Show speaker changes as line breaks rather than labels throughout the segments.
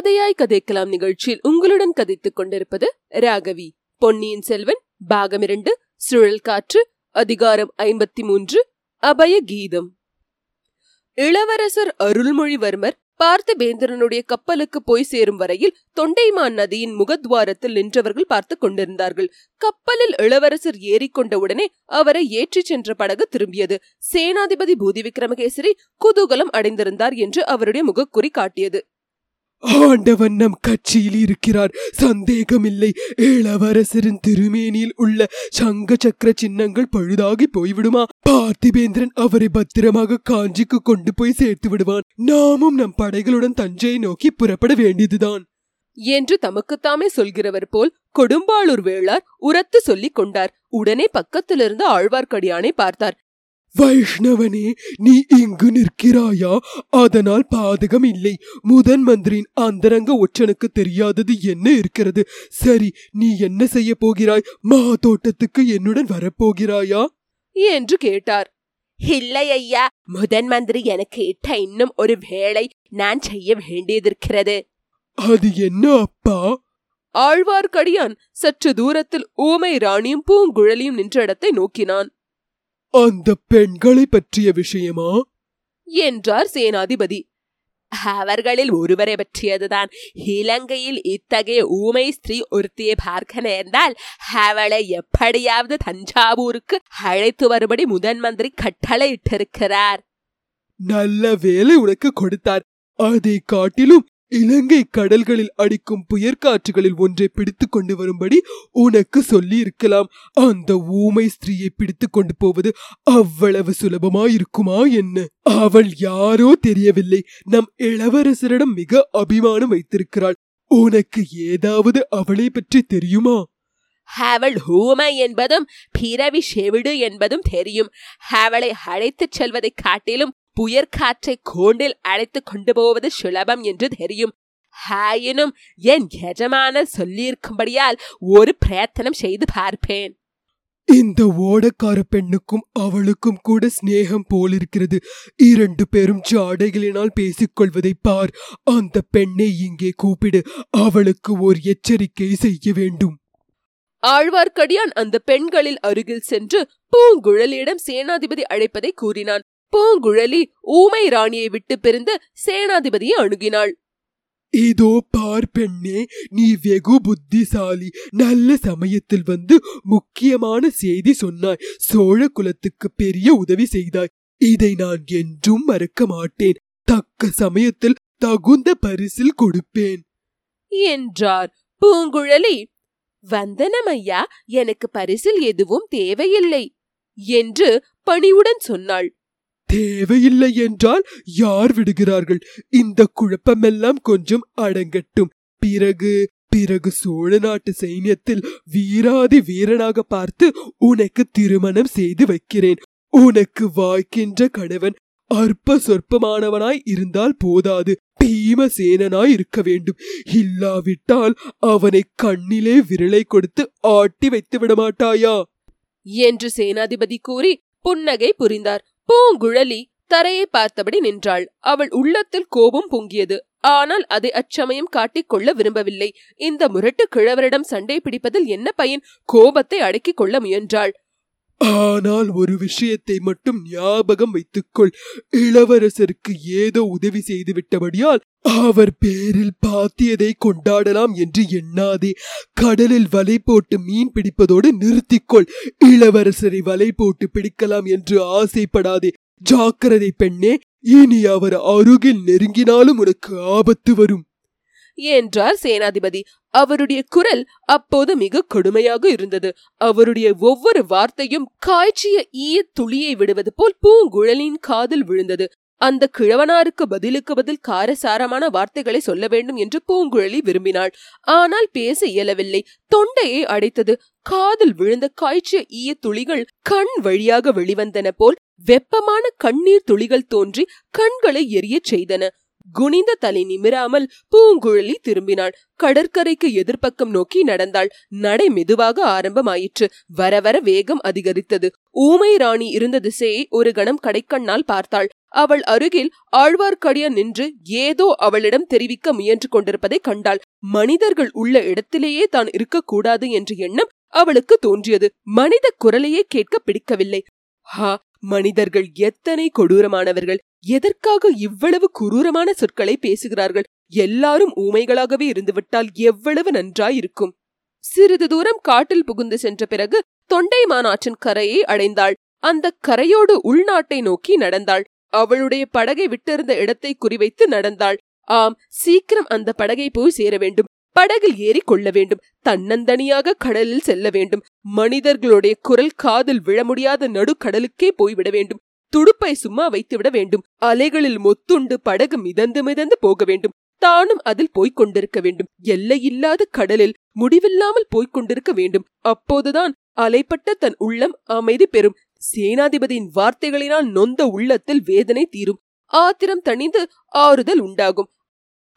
கதையாய் கதைக்கலாம் நிகழ்ச்சியில் உங்களுடன் கதைத்துக் கொண்டிருப்பது ராகவி. பொன்னியின் செல்வன் பாகம் இரண்டு சுழல் காற்று அதிகாரம் ஐம்பத்தி மூன்று அபய கீதம். இளவரசர் அருள்மொழிவர்மர் பார்த்திபேந்திரனுடைய கப்பலுக்கு போய் சேரும் வரையில் தொண்டைமான் நதியின் முகத்வாரத்தில் நின்றவர்கள் பார்த்து கொண்டிருந்தார்கள். கப்பலில் இளவரசர் ஏறிக்கொண்ட உடனே அவரை ஏற்றிச் சென்ற படகு திரும்பியது. சேனாதிபதி பூதி விக்ரமகேசரி குதூகலம் அடைந்திருந்தார் என்று அவருடைய முகக்குறி காட்டியது.
ஆண்டவன் நம் கட்சியில் இருக்கிறார். சந்தேகமில்லை. இளவரசரின் திருமேனியில் உள்ள சங்க சக்கர சின்னங்கள் பழுதாகி போய்விடுமா? பார்த்திபேந்திரன் அவரை பத்திரமாக காஞ்சிக்கு கொண்டு போய் சேர்த்து விடுவான். நாமும் நம் படைகளுடன் தஞ்சையை நோக்கி புறப்பட வேண்டியதுதான்.
என்று தமக்குத்தாமே சொல்கிறவர் போல் கொடும்பாளூர் வேளார் உரத்து சொல்லிக் கொண்டார். உடனே பக்கத்திலிருந்து ஆழ்வார்க்கடியானை பார்த்தார்.
வைஷ்ணவனே நீ இங்கு நிற்கிறாயா? அதனால் பாதகம் இல்லை. முதன் மந்திரியின் அந்தரங்க ஒற்றனுக்கு தெரியாதது என்ன இருக்கிறது? சரி நீ என்ன செய்ய போகிறாய்? மா தோட்டத்துக்கு என்னுடன் வரப்போகிறாயா?
என்று கேட்டார். இல்லை ஐயா முதன் மந்திரி எனக்கு இட்ட இன்னும் ஒரு வேளை நான் செய்ய வேண்டியதிருக்கிறது.
அது என்ன அப்பா?
ஆழ்வார்க்கடியான் சற்று தூரத்தில் ஊமை ராணியும் பூங்குழலியும் நின்ற இடத்தை நோக்கினான்.
அந்த பெண்களை பற்றிய விஷயமா?
என்றார் சேனாதிபதி. அவர்களில் ஒருவரை பற்றியதுதான். இலங்கையில் இத்தகைய ஊமை ஸ்திரீ ஒருத்தியை பார்க்க நேர்ந்தால் அவளை எப்படியாவது தஞ்சாவூருக்கு அழைத்து வரும்படி முதன் மந்திரி கட்டளையிட்டிருக்கிறார்.
நல்ல வேலை உனக்கு கொடுத்தார். அதை காட்டிலும் இலங்கை கடல்களில் அடிக்கும் புயற்காற்றுகளில் ஒன்றை பிடித்து கொண்டு வரும்படி உனக்கு சொல்லி இருக்கலாம் அந்த ஊமை ஸ்திரீயை பிடித்து கொண்டு போவது அவ்வளவு சுலபமாயிருக்குமா என்ன? அவள் யாரோ தெரியவில்லை. நம் இளவரசரிடம் மிக அபிமானம் வைத்திருக்கிறாள். உனக்கு ஏதாவது அவளை பற்றி தெரியுமா?
அவள் ஹூமை என்பதும் பிறவி செவிடு என்பதும் தெரியும். அவளை அழைத்துச் செல்வதைக் காட்டிலும் புயற்காற்றை கோண்டில் அழைத்து கொண்டு போவது சுலபம் என்று தெரியும். ஆயினும் என் எஜமானர் சொல்லியிருக்கும்படியால் ஒரு பிரயத்தனம் செய்து பார்ப்பேன்.
இந்த ஓடக்கார பெண்ணுக்கும் அவளுக்கும் கூட சிநேகம் போலிருக்கிறது. இரண்டு பேரும் ஜாடைகளினால் பேசிக்கொள்வதை பார். அந்த பெண்ணை இங்கே கூப்பிடு. அவளுக்கு ஒரு எச்சரிக்கை செய்ய வேண்டும்.
ஆழ்வார்க்கடியான் அந்த பெண்களில் அருகில் சென்று பூங்குழலியிடம் சேனாதிபதி அழைப்பதை கூறினான். பூங்குழலி ஊமை ராணியை விட்டு பிரிந்து சேனாதிபதியை அணுகினாள்.
இதோ பார் பெண்ணே நீ வெகு புத்திசாலி. நல்ல சமயத்தில் வந்து முக்கியமான செய்தி சொன்னாய். சோழ குலத்துக்கு பெரிய உதவி செய்தாய். இதை நான் என்றும் மறக்க மாட்டேன். தக்க சமயத்தில் தகுந்த பரிசில் கொடுப்பேன்.
என்றார் பூங்குழலி. வந்தனம் ஐயா எனக்கு பரிசில் எதுவும் தேவையில்லை என்று பணிவுடன் சொன்னாள்.
தேவையில்லை என்றால் யார் விடுகிறார்கள்? இந்த குழப்பமெல்லாம் கொஞ்சம் அடங்கட்டும். பிறகு பிறகு சோழ நாட்டு சைன்யத்தில் வீராதி வீரனாக பார்த்து உனக்கு திருமணம் செய்து வைக்கிறேன். உனக்கு வாய்க்கின்ற கணவன் அற்ப சொற்பமானவனாய் இருந்தால் போதாது. பீமசேனனாய் இருக்க வேண்டும். இல்லாவிட்டால் அவனை கண்ணிலே விரலை கொடுத்து ஆட்டி வைத்து விடமாட்டாயா?
என்று சேனாதிபதி கூறி புன்னகை புரிந்தார். பூங்குழலி தரையை பார்த்தபடி நின்றாள். அவள் உள்ளத்தில் கோபம் பொங்கியது. ஆனால் அதை அச்சமயம் காட்டிக் கொள்ள விரும்பவில்லை. இந்த முரட்டு கிழவரிடம் சண்டை பிடிப்பதில் என்ன பயன்? கோபத்தை அடக்கிக் கொள்ள முயன்றாள்.
ஆனால் ஒரு விஷயத்தை மட்டும் ஞாபகம் வைத்துக்கொள். இளவரசருக்கு ஏதோ உதவி செய்து விட்டபடியால் அவர் பேரில் பாத்தியதை கொண்டாடலாம் என்று எண்ணாதே. கடலில் வலை போட்டு மீன் பிடிப்பதோடு நிறுத்திக்கொள். இளவரசரை வலை போட்டு பிடிக்கலாம் என்று ஆசைப்படாதே. ஜாக்கிரதை பெண்ணே இனி அவர் அருகில் நெருங்கினாலும் உனக்கு ஆபத்து வரும்.
என்றார் சேனாதிபதி. அவருடைய குரல் அப்போது மிக கொடுமையாக இருந்தது. அவருடைய ஒவ்வொரு வார்த்தையும் காய்ச்சிய ஈய துளியை விடுவது போல் பூங்குழலின் காதில் விழுந்தது. அந்த கிழவனாருக்கு பதிலுக்கு பதில் காரசாரமான வார்த்தைகளை சொல்ல வேண்டும் என்று பூங்குழலி விரும்பினாள். ஆனால் பேச இயலவில்லை. தொண்டையை அடைத்தது. காதில் விழுந்த காய்ச்சிய ஈய துளிகள் கண் வழியாக வெளிவந்தன போல் வெப்பமான கண்ணீர் துளிகள் தோன்றி கண்களை எரியச் செய்தன. குனிந்த தலை நிமிராமல் பூங்குழலி திரும்பினாள். கடற்கரைக்கு எதிர்ப்பக்கம் நோக்கி நடந்தாள். நடை மெதுவாக ஆரம்பமாயிற்று. வர வர வேகம் அதிகரித்தது. ஊமை ராணி இருந்த திசையை ஒரு கணம் கடைக்கண்ணால் பார்த்தாள். அவள் அருகில் ஆழ்வார்க்கடியான் நின்று ஏதோ அவளிடம் தெரிவிக்க முயன்று கொண்டிருப்பதை கண்டாள். மனிதர்கள் உள்ள இடத்திலேயே தான் இருக்கக்கூடாது என்ற எண்ணம் அவளுக்கு தோன்றியது. மனித குரலையே கேட்க பிடிக்கவில்லை. ஹா மனிதர்கள் எத்தனை கொடூரமானவர்கள் எதற்காக இவ்வளவு குரூரமான சொற்களை பேசுகிறார்கள் எல்லாரும் ஊமைகளாகவே இருந்துவிட்டால் எவ்வளவு நன்றாயிருக்கும். சிறிது தூரம் காட்டில் புகுந்து சென்ற பிறகு தொண்டை மாநாற்றின் கரையை அடைந்தாள். அந்த கரையோடு உள்நாட்டை நோக்கி நடந்தாள். அவளுடைய படகை விட்டிருந்த இடத்தை குறிவைத்து நடந்தாள். ஆம் சீக்கிரம் அந்த படகை போய் சேர வேண்டும். படகில் ஏறி கொள்ள வேண்டும். தன்னந்தனியாக கடலில் செல்ல வேண்டும். மனிதர்களுடைய குரல் காதில் விழ முடியாத நடுக்கடலுக்கே போய்விட வேண்டும். துடுப்பை சும்மா வைத்துவிட வேண்டும். அலைகளில் மொத்துண்டு படகு மிதந்து மிதந்து போக வேண்டும். தானும் அதில் போய்க் கொண்டிருக்க வேண்டும். எல்லையில்லாத கடலில் முடிவில்லாமல் போய்க் கொண்டிருக்க வேண்டும். அப்போதுதான் அலைப்பட்ட தன் உள்ளம் அமைதி பெறும். சேனாதிபதியின் வார்த்தைகளினால் நொந்த உள்ளத்தில் வேதனை தீரும். ஆத்திரம் தணிந்து ஆறுதல் உண்டாகும்.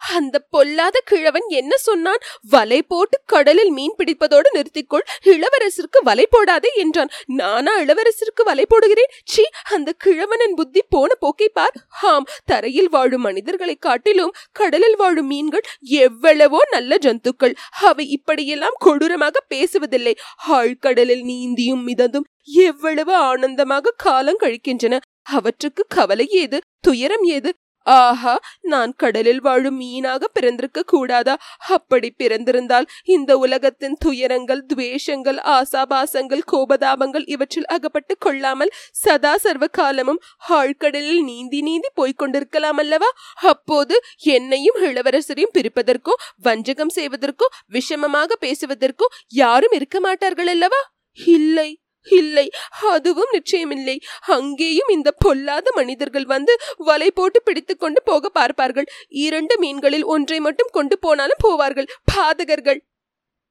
அந்த பொல்லாத கிழவன் என்ன சொன்னான்? வலை போட்டு கடலில் மீன் பிடிப்பதோடு நிறுத்திக்கொள். இளவரசருக்கு வலை போடாதே என்றான். நானா இளவரசருக்கு வலை போடுகிறேன்? சி அந்த கிழவனின் புத்தி போன போக்கை பார். ஆம் தரையில் வாழும் மனிதர்களை காட்டிலும் கடலில் வாழும் மீன்கள் எவ்வளவோ நல்ல ஜந்துக்கள். அவை இப்படியெல்லாம் கொடூரமாக பேசுவதில்லை. ஆழ்கடலில் நீந்தியும் மிதந்தும் எவ்வளவு ஆனந்தமாக காலம் கழிக்கின்றன. அவற்றுக்கு கவலை ஏது? துயரம் ஏது? ஆஹா நான் கடலில் வாழும் மீனாக பிறந்திருக்க கூடாதா? அப்படி பிறந்திருந்தால் இந்த உலகத்தின் துயரங்கள் துவேஷங்கள் ஆசாபாசங்கள் கோபதாபங்கள் இவற்றில் அகப்பட்டு கொள்ளாமல் சதா சர்வ காலமும் ஆழ்கடலில் நீந்தி நீந்தி போய்கொண்டிருக்கலாம் அல்லவா? அப்போது என்னையும் இளவரசரையும் பிரிப்பதற்கோ வஞ்சகம் செய்வதற்கோ விஷமமாக பேசுவதற்கோ யாரும் இருக்க மாட்டார்கள் அல்லவா? இல்லை. இல்லை அதுவும் நிச்சயமில்லை. அங்கேயும் இந்த பொல்லாத மனிதர்கள் வந்து வலை போட்டு பிடித்து கொண்டு போக பார்ப்பார்கள். இரண்டு மீன்களில் ஒன்றை மட்டும் கொண்டு போனாலும் போவார்கள். பாதகர்கள்.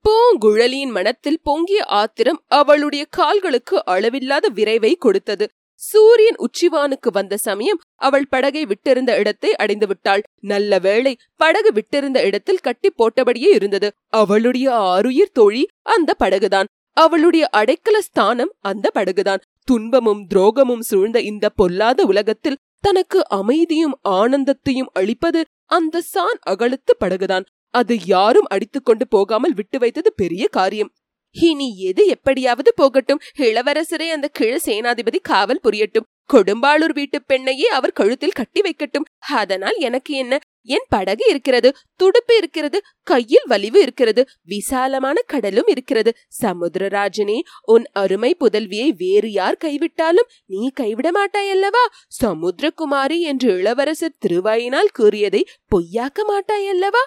பூங்குழலியின் மனத்தில் பொங்கிய ஆத்திரம் அவளுடைய கால்களுக்கு அளவில்லாத விரைவை கொடுத்தது. சூரியன் உச்சிவானுக்கு வந்த சமயம் அவள் படகை விட்டிருந்த இடத்தை அடைந்து விட்டாள். நல்ல வேளை படகு விட்டிருந்த இடத்தில் கட்டி போட்டபடியே இருந்தது. அவளுடைய ஆறுயிர் தோழி அந்த படகுதான். அவளுடைய அடைக்கல ஸ்தானம் அந்த படகுதான். துன்பமும் துரோகமும் சூழ்ந்த இந்த பொல்லாத உலகத்தில் தனக்கு அமைதியும் ஆனந்தத்தையும் அளிப்பது அந்த சான் அகழுத்து படகுதான். அது யாரும் அடித்துக்கொண்டு போகாமல் விட்டு வைத்தது பெரிய காரியம். இனி எது எப்படியாவது போகட்டும். இளவரசரை அந்த கிழ சேனாதிபதி காவல் புரியட்டும். கொடும்பாளூர் வீட்டு பெண்ணையே அவர் கழுத்தில் கட்டி வைக்கட்டும். அதனால் எனக்கு என்ன? என் படகு இருக்கிறது துடுப்பு இருக்கிறது கையில் வலிவு இருக்கிறது விசாலமான கடலும் இருக்கிறது. சமுத்திரராஜனே உன் அருமை புதல்வியை வேறு யார் கைவிட்டாலும் நீ கைவிட மாட்டாய் அல்லவா? சமுத்திரகுமாரி என்று இளவரசர் திருவாயினால் கூறியதை பொய்யாக்க மாட்டாய் அல்லவா?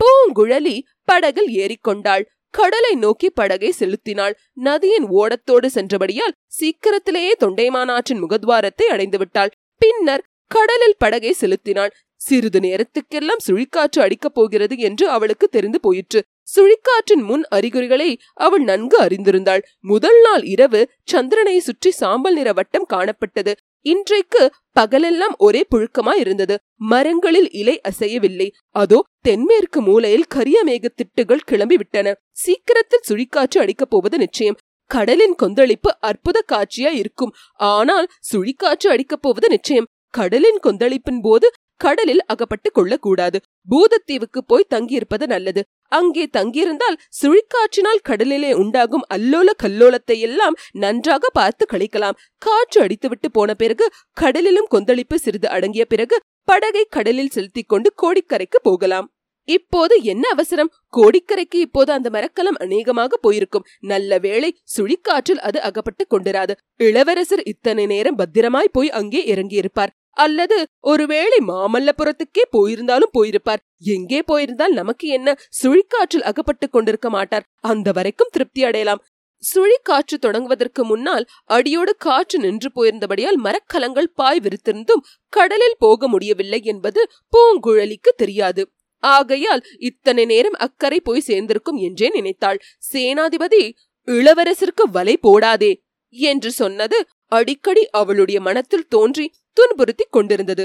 பூங்குழலி படகில் ஏறிக்கொண்டாள். கடலை நோக்கி படகை செலுத்தினாள். நதியின் ஓடத்தோடு சென்றபடியால் சீக்கிரத்திலேயே தொண்டைமானாற்றின் முகத்வாரத்தை அடைந்து விட்டாள் பின்னர் கடலில் படகை செலுத்தினாள். சிறிது நேரத்துக்கெல்லாம் சுழிக்காற்று அடிக்கப் போகிறது என்று அவளுக்கு தெரிந்து போயிற்று. சுழிக்காற்றின் முன் அறிகுறிகளை அவள் நன்கு அறிந்திருந்தாள். முதல் நாள் இரவு சந்திரனை சுற்றி சாம்பல் நிற வட்டம் காணப்பட்டது. இன்றைக்கு பகலெல்லாம் ஒரே புழுக்கமாய் இருந்தது. மரங்களில் இலை அசையவில்லை. அதோ தென்மேற்கு மூலையில் கரிய மேகத்திட்டுகள் கிளம்பி விட்டன. சீக்கிரத்தில் சுழிக்காற்று அடிக்கப் போவது நிச்சயம். கடலின் கொந்தளிப்பு அற்புத காட்சியா இருக்கும். ஆனால் சுழிக்காற்று அடிக்கப் போவது நிச்சயம். கடலின் கொந்தளிப்பின் போது கடலில் அகப்பட்டு கொள்ளக்கூடாது. பூதத்தீவுக்கு போய் தங்கியிருப்பது நல்லது. அங்கே தங்கியிருந்தால் சுழிக்காற்றினால் கடலிலே உண்டாகும் அல்லோல கல்லோலத்தை எல்லாம் நன்றாக பார்த்து கழிக்கலாம். காற்று அடித்துவிட்டு போன பிறகு கடலிலும் கொந்தளிப்பு சிறிது அடங்கிய பிறகு படகை கடலில் செலுத்திக் கொண்டு கோடிக்கரைக்கு போகலாம். இப்போது என்ன அவசரம்? கோடிக்கரைக்கு இப்போது அந்த மரக்கலம் அநேகமாக போயிருக்கும். நல்ல வேளை சுழிக்காற்றில் அது அகப்பட்டு கொண்டிராது. இளவரசர் இத்தனை நேரம் பத்திரமாய் போய் அங்கே இறங்கியிருப்பார். அல்லது ஒருவேளை மாமல்லபுரத்துக்கே போயிருந்தாலும் போயிருப்பார். எங்கே போயிருந்தால் நமக்கு என்ன? சுழிக்காற்றில் அகப்பட்டு கொண்டிருக்க மாட்டார். அந்த வரைக்கும் திருப்தி அடையலாம். சுழிக்காற்று தொடங்குவதற்கு முன்னால் அடியோடு காற்று நின்று போயிருந்தபடியால் மரக்கலங்கள் பாய் விரித்திருந்தும் கடலில் போக முடியவில்லை என்பது பூங்குழலிக்கு தெரியாது. ஆகையால் இத்தனை நேரம் அக்கறை போய் சேர்ந்திருக்கும் என்றே நினைத்தாள். சேனாதிபதி இளவரசருக்கு வலை போடாதே என்று சொன்னது அடிக்கடி அவளுடைய மனத்தில் தோன்றி துன்புறுத்தி கொண்டிருந்தது.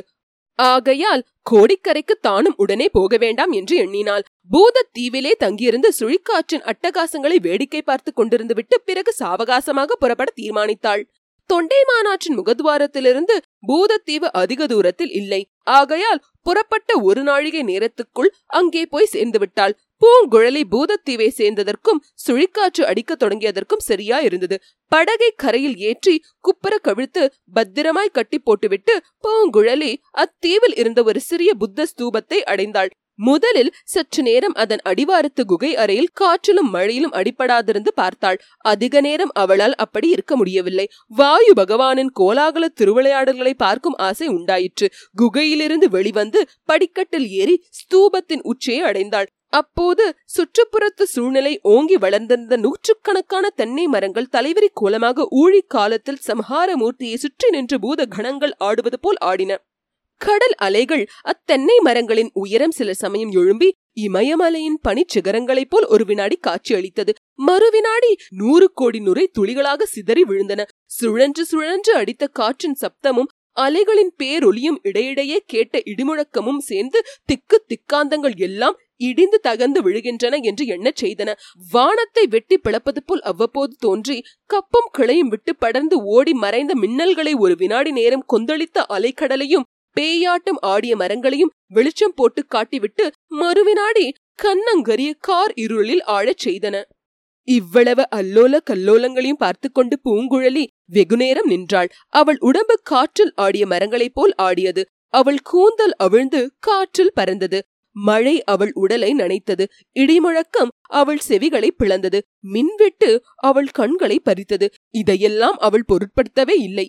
ஆகையால் கோடிக்கரைக்கு தானும் உடனே போக வேண்டாம் என்று எண்ணினாள். பூதத் தீவிலே தங்கியிருந்து சுழிக்காற்றின் அட்டகாசங்களை வேடிக்கை பார்த்து கொண்டிருந்து விட்டு பிறகு சாவகாசமாக புறப்பட தீர்மானித்தாள். தொண்டைமானாற்றின் முகத்வாரத்திலிருந்து பூதத்தீவு அதிக தூரத்தில் இல்லை. ஆகையால் புறப்பட்ட ஒரு நாழிகை நேரத்துக்குள் அங்கே போய் சேர்ந்து விட்டாள் பூங்குழலி பூதத்தீவை சேர்ந்ததற்கும் சுழிக்காற்று அடிக்கத் தொடங்கியதற்கும் சரியா இருந்தது படகை கரையில் ஏற்றி குப்பர கவிழ்த்து பத்திரமாய் கட்டி போட்டுவிட்டு பூங்குழலி அத்தீவில் இருந்த ஒரு சிறிய புத்த ஸ்தூபத்தை அடைந்தாள். முதலில் சற்று நேரம் அதன் அடிவாரத்து குகை அறையில் காற்றிலும் மழையிலும் அடிப்படாதிருந்து பார்த்தாள். அதிக நேரம் அவளால் அப்படி இருக்க முடியவில்லை. வாயு பகவானின் கோலாகல திருவிளையாடல்களை பார்க்கும் ஆசை உண்டாயிற்று. குகையிலிருந்து வெளிவந்து படிக்கட்டில் ஏறி ஸ்தூபத்தின் உச்சியை அடைந்தாள். அப்போது சுற்றுப்புறத்து சூழ்நிலை ஓங்கி வளர்ந்திருந்த நூற்றுக்கணக்கான தென்னை மரங்கள் தலைவரி கோலமாக ஊழி காலத்தில் சம்ஹார மூர்த்தியை சுற்றி நின்று பூத கணங்கள் ஆடுவது போல் ஆடின. கடல் அலைகள் அத்தென்னை மரங்களின் உயரம் சில சமயம் எழும்பி இமயமலையின் பனிச்சிகரங்களைப் போல் ஒரு வினாடி காட்சியளித்தது மறுவினாடி நூறு கோடி நுரை துளிகளாக சிதறி விழுந்தன. சுழன்று சுழன்று அடித்த காற்றின் சப்தமும் அலைகளின் பேரொலியும் இடையிடையே கேட்ட இடிமுழக்கமும் சேர்ந்து திக்கு திக்காந்தங்கள் எல்லாம் இடிந்து தகர்ந்து விழுகின்றன என்று எண்ணச் செய்தன. வானத்தை வெட்டி பிளப்பது போல் அவ்வப்போது தோன்றி கப்பும் கிளையும் விட்டு படர்ந்து ஓடி மறைந்த மின்னல்களை ஒரு வினாடி நேரம் கொந்தளித்த அலைக்கடலையும் பேயாட்டம் ஆடிய மரங்களையும் வெளிச்சம் போட்டு காட்டிவிட்டு மறுவினாடி கண்ணங்கரிய கார் இருளில் ஆழச் செய்தன. இவ்வளவு அல்லோல கல்லோலங்களையும் பார்த்து கொண்டு பூங்குழலி வெகுநேரம் நின்றாள். அவள் உடம்பு காற்றில் ஆடிய மரங்களைப் போல் ஆடியது. அவள் கூந்தல் அவிழ்ந்து காற்றில் பறந்தது. மழை அவள் உடலை நனைத்தது. இடிமுழக்கம் அவள் செவிகளை பிளந்தது. மின்வெட்டு அவள் கண்களை பறித்தது. இதையெல்லாம் அவள் பொருட்படுத்தவே இல்லை.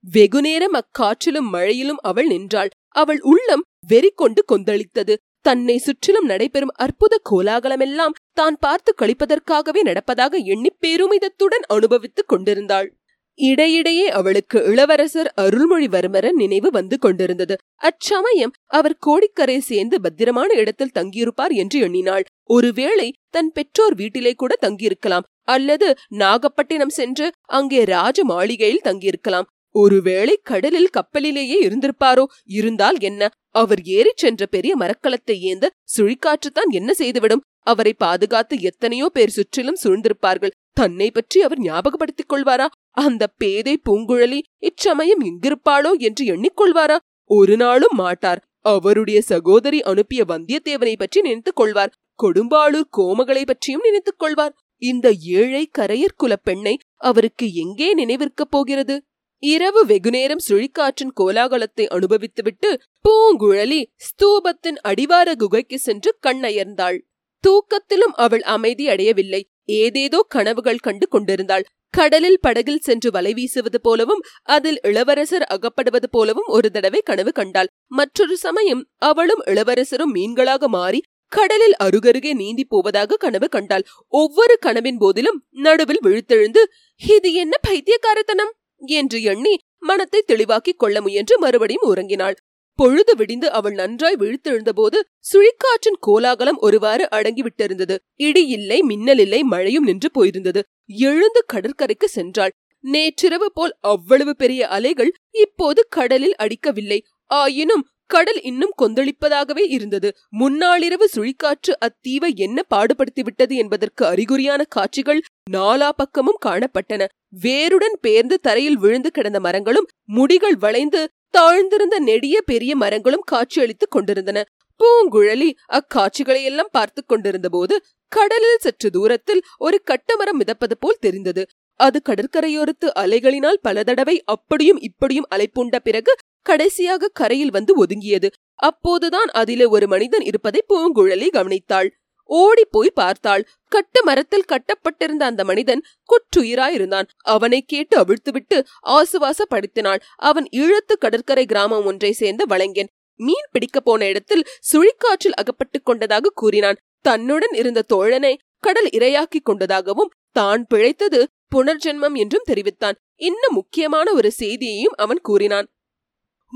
வெகுநேரம் அக்காற்றிலும் மழையிலும் அவள் நின்றாள். அவள் உள்ளம் வெறி கொண்டு கொந்தளித்தது. தன்னை சுற்றிலும் நடைபெறும் அற்புத கோலாகலமெல்லாம் தான் பார்த்து கழிப்பதற்காகவே நடப்பதாக எண்ணி பெருமிதத்துடன் அனுபவித்துக் கொண்டிருந்தாள். இடையிடையே அவளுக்கு இளவரசர் அருள்மொழிவர்மரன் நினைவு வந்து கொண்டிருந்தது. அச்சமயம் அவர் கோடிக்கரை சேர்ந்து பத்திரமான இடத்தில் தங்கியிருப்பார் என்று எண்ணினாள். ஒருவேளை தன் பெற்றோர் வீட்டிலே கூட தங்கியிருக்கலாம். அல்லது நாகப்பட்டினம் சென்று அங்கே ராஜ மாளிகையில் தங்கியிருக்கலாம். ஒருவேளை கடலில் கப்பலிலேயே இருந்திருப்பாரோ? இருந்தால் என்ன? அவர் ஏறிச் சென்ற பெரிய மரக்கலத்தை ஏந்த சுழிக்காற்றுத்தான் என்ன செய்துவிடும்? அவரை பாதுகாத்து எத்தனையோ பேர் சுற்றிலும் சூழ்ந்திருப்பார்கள். தன்னை பற்றி அவர் ஞாபகப்படுத்திக் கொள்வாரா? அந்த பேதை பூங்குழலி இச்சமயம் எங்கிருப்பாளோ என்று எண்ணிக்கொள்வாரா? ஒரு நாளும் மாட்டார். அவருடைய சகோதரி அனுப்பிய வந்தியத்தேவனை பற்றி நினைத்துக் கொள்வார். கொடும்பாளூர் கோமகளை பற்றியும் நினைத்துக் கொள்வார். இந்த ஏழை கரையர் குல பெண்ணை அவருக்கு எங்கே நினைவிற்கப் போகிறது? இரவு வெகுநேரம் சுழிக்காற்றின் கோலாகலத்தை அனுபவித்துவிட்டு பூங்குழலி ஸ்தூபத்தின் அடிவார குகைக்கு சென்று கண்ணயர்ந்தாள். தூக்கத்திலும் அவள் அமைதி அடையவில்லை. ஏதேதோ கனவுகள் கண்டு கொண்டிருந்தாள். கடலில் படகில் சென்று வலை வீசுவது போலவும் அதில் இளவரசர் அகப்படுவது போலவும் ஒரு தடவை கனவு கண்டாள். மற்றொரு சமயம் அவளும் இளவரசரும் மீன்களாக மாறி கடலில் அருகருகே நீந்தி போவதாக கனவு கண்டாள். ஒவ்வொரு கனவின் போதிலும் நடுவில் விழுத்தெழுந்து இது என்ன பைத்தியக்காரத்தனம்? என்று எண்ணி மனத்தை தெளிவாக்கிக் கொள்ள முயன்று மறுபடியும் உறங்கினாள். பொழுது விடிந்து அவள் நன்றாய் விழித்தெழுந்தபோது சுழிக்காற்றின் கோலாகலம் ஒருவாறு அடங்கிவிட்டிருந்தது. இடி இல்லை மின்னல் இல்லை மழையும் நின்று போயிருந்தது. எழுந்து கடற்கரைக்கு சென்றாள். நேற்றிரவு போல் அவ்வளவு பெரிய அலைகள் இப்போது கடலில் அடிக்கவில்லை. ஆயினும் கடல் இன்னும் கொந்தளிப்பதாகவே இருந்தது. முன்னாளிரவு சுழிக்காற்று அத்தீவை என்ன பாடுபடுத்திவிட்டது என்பதற்கு அறிகுறியான காட்சிகள் நாலா பக்கமும் காணப்பட்டன. வேருடன் பேர்ந்து தரையில் விழுந்து கிடந்த மரங்களும் முடிகள் வளைந்து தாழ்ந்திருந்த நெடிய பெரிய மரங்களும் காட்சியளித்துக் கொண்டிருந்தன. பூங்குழலி அக்காட்சிகளையெல்லாம் பார்த்து கொண்டிருந்த போது கடலில் சற்று தூரத்தில் ஒரு கட்டமரம் மிதப்பது போல் தெரிந்தது. அது கடற்கரையோரத்து அலைகளினால் பல தடவை அப்படியும் இப்படியும் அலைப்புண்ட பிறகு கடைசியாக கரையில் வந்து ஒதுங்கியது. அப்போதுதான் அதிலே ஒரு மனிதன் இருப்பதை பூங்குழலி கவனித்தாள். ஓடி போய் பார்த்தாள். கட்டு மரத்தில் கட்டப்பட்டிருந்த அந்த மனிதன் குற்றுயிராயிருந்தான் அவனை கேட்டு அவிழ்த்துவிட்டு ஆசுவாசப்படுத்தினாள். அவன் ஈழத்து கடற்கரை கிராமம் ஒன்றை சேர்ந்த வளைங்கன் மீன் பிடிக்கப் போன இடத்தில் சுழிக்காற்றில் அகப்பட்டுக் கொண்டதாக கூறினான். தன்னுடன் இருந்த தோழனை கடல் இரையாக்கிக் கொண்டதாகவும் தான் பிழைத்தது புனர்ஜென்மம் என்றும் தெரிவித்தான். இன்னும் முக்கியமான ஒரு செய்தியையும் அவன் கூறினான்.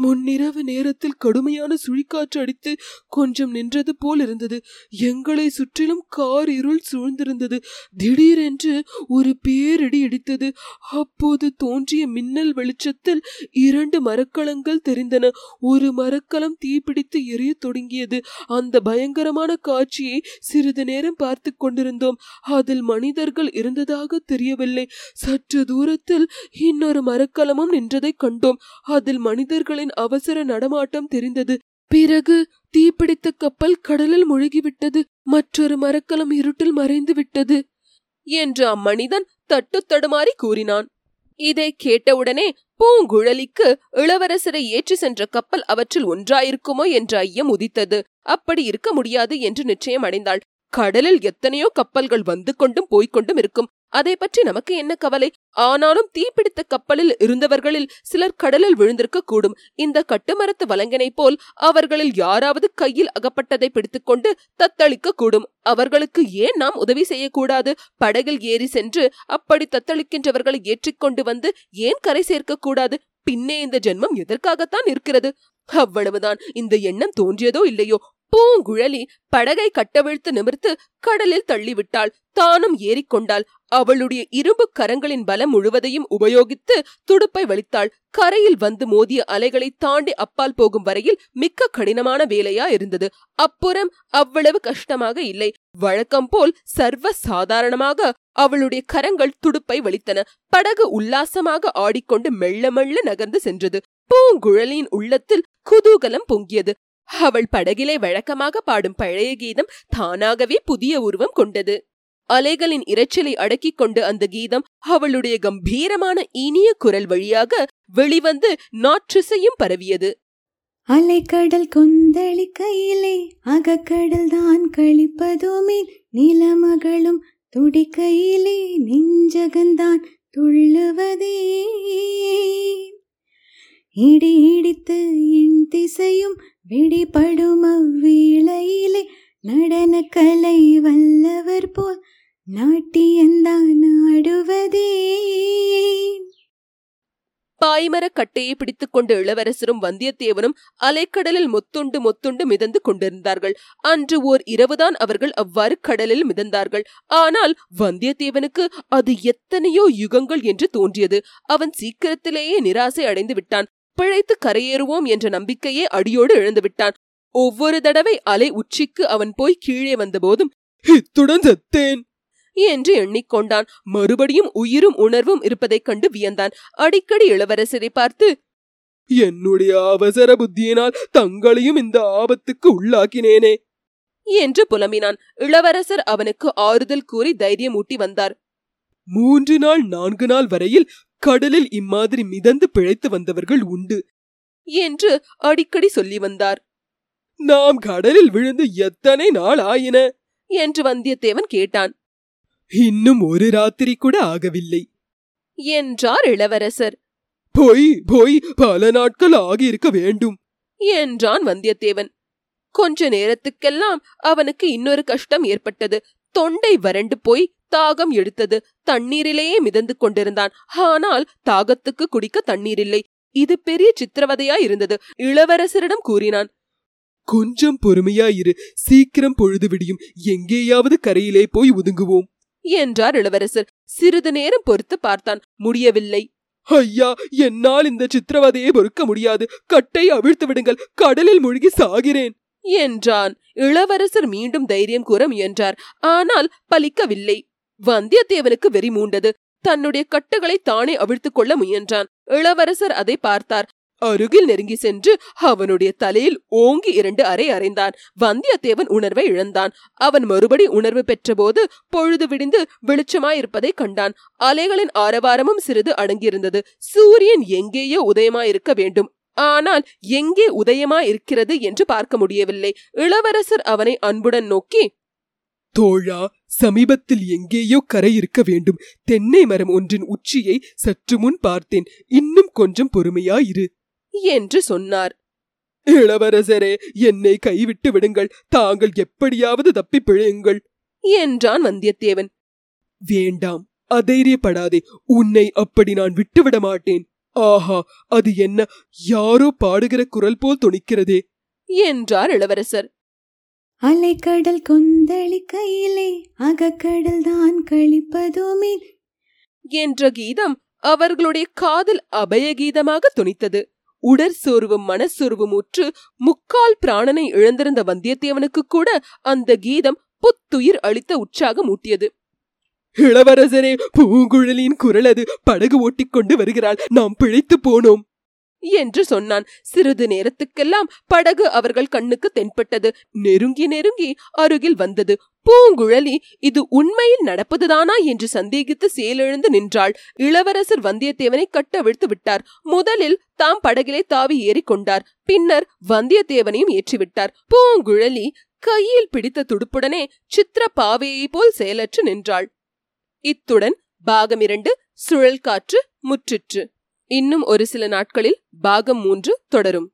முன்னிரவு நேரத்தில் கடுமையான சுழிக்காற்று அடித்து கொஞ்சம் நின்றது போல் இருந்தது. எங்களை சுற்றிலும் கார் இருள் சூழ்ந்திருந்தது. திடீரென்று ஒரு பேரிடி இடித்தது. அப்போது தோன்றிய மின்னல் வெளிச்சத்தில் இரண்டு மரக்கலங்கள் தெரிந்தன. ஒரு மரக்கலம் தீப்பிடித்து எரியத் தொடங்கியது. அந்த பயங்கரமான காட்சியை சிறிது நேரம் பார்த்து கொண்டிருந்தோம். அதில் மனிதர்கள் இருந்ததாக தெரியவில்லை. சற்று தூரத்தில் இன்னொரு மரக்கலமும் நின்றதை கண்டோம். அதில் மனிதர்களின் அவசர நடமாட்டம் தெரிந்தது. பிறகு தீப்பிடித்த கப்பல் கடலில் முழுகிவிட்டது. மற்றொரு மரக்கலம் இருட்டில் மறைந்து விட்டது
என்று அம்மனிதன் தட்டு தடுமாறி கூறினான். இதை கேட்டவுடனே பூங்குழலிக்கு இளவரசரை ஏற்றி சென்ற கப்பல் அவற்றில் ஒன்றாயிருக்குமோ என்ற ஐயம் உதித்தது. அப்படி இருக்க முடியாது என்று நிச்சயம் அடைந்தாள் கடலில் எத்தனையோ கப்பல்கள் வந்து கொண்டும் போய்க்கொண்டும் இருக்கும். அதை பற்றி நமக்கு என்ன கவலை? ஆனாலும் தீப்பிடித்த கப்பலில் இருந்தவர்களில் சிலர் கடலில் விழுந்திருக்க கூடும் இந்த கட்டுமரத்து வலங்கனைப் போல் அவர்களில் யாராவது கையில் அகப்பட்டதை பிடித்துக்கொண்டு தத்தளிக்க கூடும் அவர்களுக்கு ஏன் நாம் உதவி செய்யக்கூடாது? படகில் ஏறி சென்று அப்படி தத்தளிக்கின்றவர்களை ஏற்றிக்கொண்டு வந்து ஏன் கரை சேர்க்க கூடாது பின்னே இந்த ஜென்மம் எதற்காகத்தான் இருக்கிறது? அவ்வளவுதான். இந்த எண்ணம் தோன்றியதோ இல்லையோ? பூங்குழலி படகை கட்டவிழ்த்து நிமிர்த்து கடலில் தள்ளிவிட்டாள். தானும் ஏறிக்கொண்டாள். அவளுடைய இரும்பு கரங்களின் பலம் முழுவதையும் உபயோகித்து துடுப்பை வலித்தாள். கரையில் வந்து மோதிய அலைகளை தாண்டி அப்பால் போகும் வரையில் மிக்க கடினமான வேலையா இருந்தது. அப்புறம் அவ்வளவு கஷ்டமாக இல்லை. வழக்கம் போல் சர்வ சாதாரணமாக அவளுடைய கரங்கள் துடுப்பை வலித்தன. படகு உல்லாசமாக ஆடிக்கொண்டு மெல்ல மெல்ல நகர்ந்து சென்றது. பூங்குழலியின் உள்ளத்தில் குதூகலம் பொங்கியது. அவள் படகிலே வழக்கமாக பாடும் பழைய கீதம் தானாகவே புதிய உருவம் கொண்டது. அலைகளின் இரைச்சலை அடக்கிக் கொண்டு அந்த கீதம் அவளுடைய கம்பீரமான இனிய குரல் வழியாக வெளிவந்து நாற்றிசையும் பரவியது.
அலைக்கடல் கொந்தளிக்கையிலே அகக்கடல் தான் கழிப்பதுமே நிலமகளும் துடிக்கையிலே நெஞ்சகந்தான் துள்ளுவதே. இடி இடித்து என் திசையும் வெடிபடும் அவ்வேளையிலே நடனக்கலை வல்லவர் போல் நாட்டியந்தான் ஆடுவதே.
பாய்மரக் கட்டையை பிடித்துக்கொண்ட இளவரசரும் வந்தியத்தேவனும் அலைக்கடலில் மொத்துண்டு மொத்துண்டு மிதந்து கொண்டிருந்தார்கள். அன்று ஓர் இரவுதான் அவர்கள் அவ்வாறு கடலில் மிதந்தார்கள். ஆனால் வந்தியத்தேவனுக்கு அது எத்தனையோ யுகங்கள் என்று தோன்றியது. அவன் சீக்கிரத்திலேயே நிராசை அடைந்து விட்டான். பிழைத்து கரையேறுவோம் என்ற நம்பிக்கையே அடியோடு இழந்துவிட்டான் ஒவ்வொரு தடவை அலை உச்சிக்கு அவன் போய் கீழே வந்தபோதும்
இத்துடன் செத்தேன்
என்று எண்ணிக்கொண்டான். மறுபடியும் உயிரும் உணர்வும் இருப்பதைக் கண்டு வியந்தான். அடிக்கடி இளவரசரை பார்த்து
என்னுடைய அவசர புத்தியினால் தங்களையும் இந்த ஆபத்துக்கு உள்ளாக்கினேனே
என்று புலம்பினான். இளவரசர் அவனுக்கு ஆறுதல் கூறி தைரியமூட்டி வந்தார்.
மூன்று நாள் நான்கு நாள் வரையில் கடலில் இம்மாதிரி மிதந்து பிழைத்து வந்தவர்கள் உண்டு
என்று அடிக்கடி சொல்லி வந்தார்.
நாம் கடலில் விழுந்து எத்தனை நாள் ஆயின?
என்று வந்தியத்தேவன் கேட்டான்.
இன்னும் ஒரு ராத்திரி கூட ஆகவில்லை.
என்றார் இளவரசர்.
போய் போய் பல நாட்கள் ஆகியிருக்க வேண்டும்.
என்றான் வந்தியத்தேவன். கொஞ்ச நேரத்துக்கெல்லாம் அவனுக்கு இன்னொரு கஷ்டம் ஏற்பட்டது. தொண்டை வறண்டு போய் தாகம் எடுத்தது. தண்ணீரிலேயே மிதந்து கொண்டிருந்தான். ஆனால் தாகத்துக்கு குடிக்க தண்ணீரில்லை. இது பெரிய சித்திரவதையா இருந்தது. இளவரசரிடம் கூறினான்
கொஞ்சம் பொறுமையாயிரு. சீக்கிரம் பொழுது விடியும். எங்கேயாவது கரையிலே போய் ஒதுங்குவோம்.
என்றார் இளவரசர். சிறிது நேரம் பொறுத்து பார்த்தான். முடியவில்லை.
ஐயா என்னால் இந்த சித்திரவதையை பொறுக்க முடியாது. கட்டை அவிழ்த்து விடுங்கள். கடலில் மூழ்கி சாகிறேன்.
என்றான். இளவரசர் மீண்டும் தைரியம் கூற முயன்றார். ஆனால் பலிக்கவில்லை. வந்தியத்தேவனுக்கு வெறி மூண்டது. தன்னுடைய கட்டுகளை தானே அவிழ்த்துக் கொள்ள முயன்றான். இளவரசர் அதை பார்த்தார். அருகில் நெருங்கி சென்று அவனுடைய தலையில் ஓங்கி இரண்டு அறை அறைந்தான். வந்தியத்தேவன் உணர்வை இழந்தான். அவன் மறுபடி உணர்வு பெற்றபோது பொழுது விடிந்து வெளிச்சமாயிருப்பதை கண்டான். அலைகளின் ஆரவாரமும் சிறிது அடங்கியிருந்தது. சூரியன் எங்கேயோ உதயமாயிருக்க வேண்டும். ஆனால் எங்கே உதயமாயிருக்கிறது என்று பார்க்க முடியவில்லை. இளவரசர் அவனை அன்புடன் நோக்கி
தோழா சமீபத்தில் எங்கேயோ கரை இருக்க வேண்டும். தென்னை மரம் ஒன்றின் உச்சியை சற்று முன் பார்த்தேன். இன்னும் கொஞ்சம் பொறுமையாயிரு
என்று சொன்னார்.
இளவரசரே என்னை கைவிட்டு விடுங்கள். தாங்கள் எப்படியாவது தப்பி பிழையுங்கள்.
என்றான் வந்தியத்தேவன்.
வேண்டாம் அதைரியப்படாதே. உன்னை அப்படி நான் விட்டுவிட மாட்டேன். ஆஹா அது என்ன? யாரோ பாடுகிற குரல் போல் துணிக்கிறதே.
என்றார் இளவரசர்.
அலைக்கடல் கொந்தளிக்கையிலே அகக்கடல் தான் கழிப்பதுமே.
என்ற கீதம் அவர்களுடைய காதல் அபய கீதமாக துணித்தது. உடற் உடற்சோர்வும் மனச்சோர்வும் உற்று முக்கால் பிராணனை இழந்திருந்த வந்தியத்தேவனுக்கு கூட அந்த கீதம் புத்துயிர் அளித்த உற்சாகம் ஊட்டியது.
இளவரசரே பூங்குழலியின் குரல் அது படகு ஓட்டிக்கொண்டு வருகிறாள். நாம் பிழைத்து போனோம்.
என்று சொன்னான். சிறிது நேரத்துக்கெல்லாம் படகு அவர்கள் கண்ணுக்கு தென்பட்டது. நெருங்கி நெருங்கி அருகில் வந்தது. பூங்குழலி இது உண்மையில் நடப்பதுதானா? என்று சந்தேகித்து செயலெழுந்து நின்றாள். இளவரசர் வந்தியத்தேவனை கட்டவிழ்த்து விட்டார். முதலில் தாம் படகிலே தாவி ஏறிக்கொண்டார் பின்னர் வந்தியத்தேவனையும் ஏற்றிவிட்டார். பூங்குழலி கையில் பிடித்த துடுப்புடனே சித்திர பாவையை போல் செயலற்று நின்றாள். இத்துடன் பாகம் இரண்டு சுழல் காற்று முற்றிற்று. இன்னும் ஒரு சில நாட்களில் பாகம் மூன்று தொடரும்.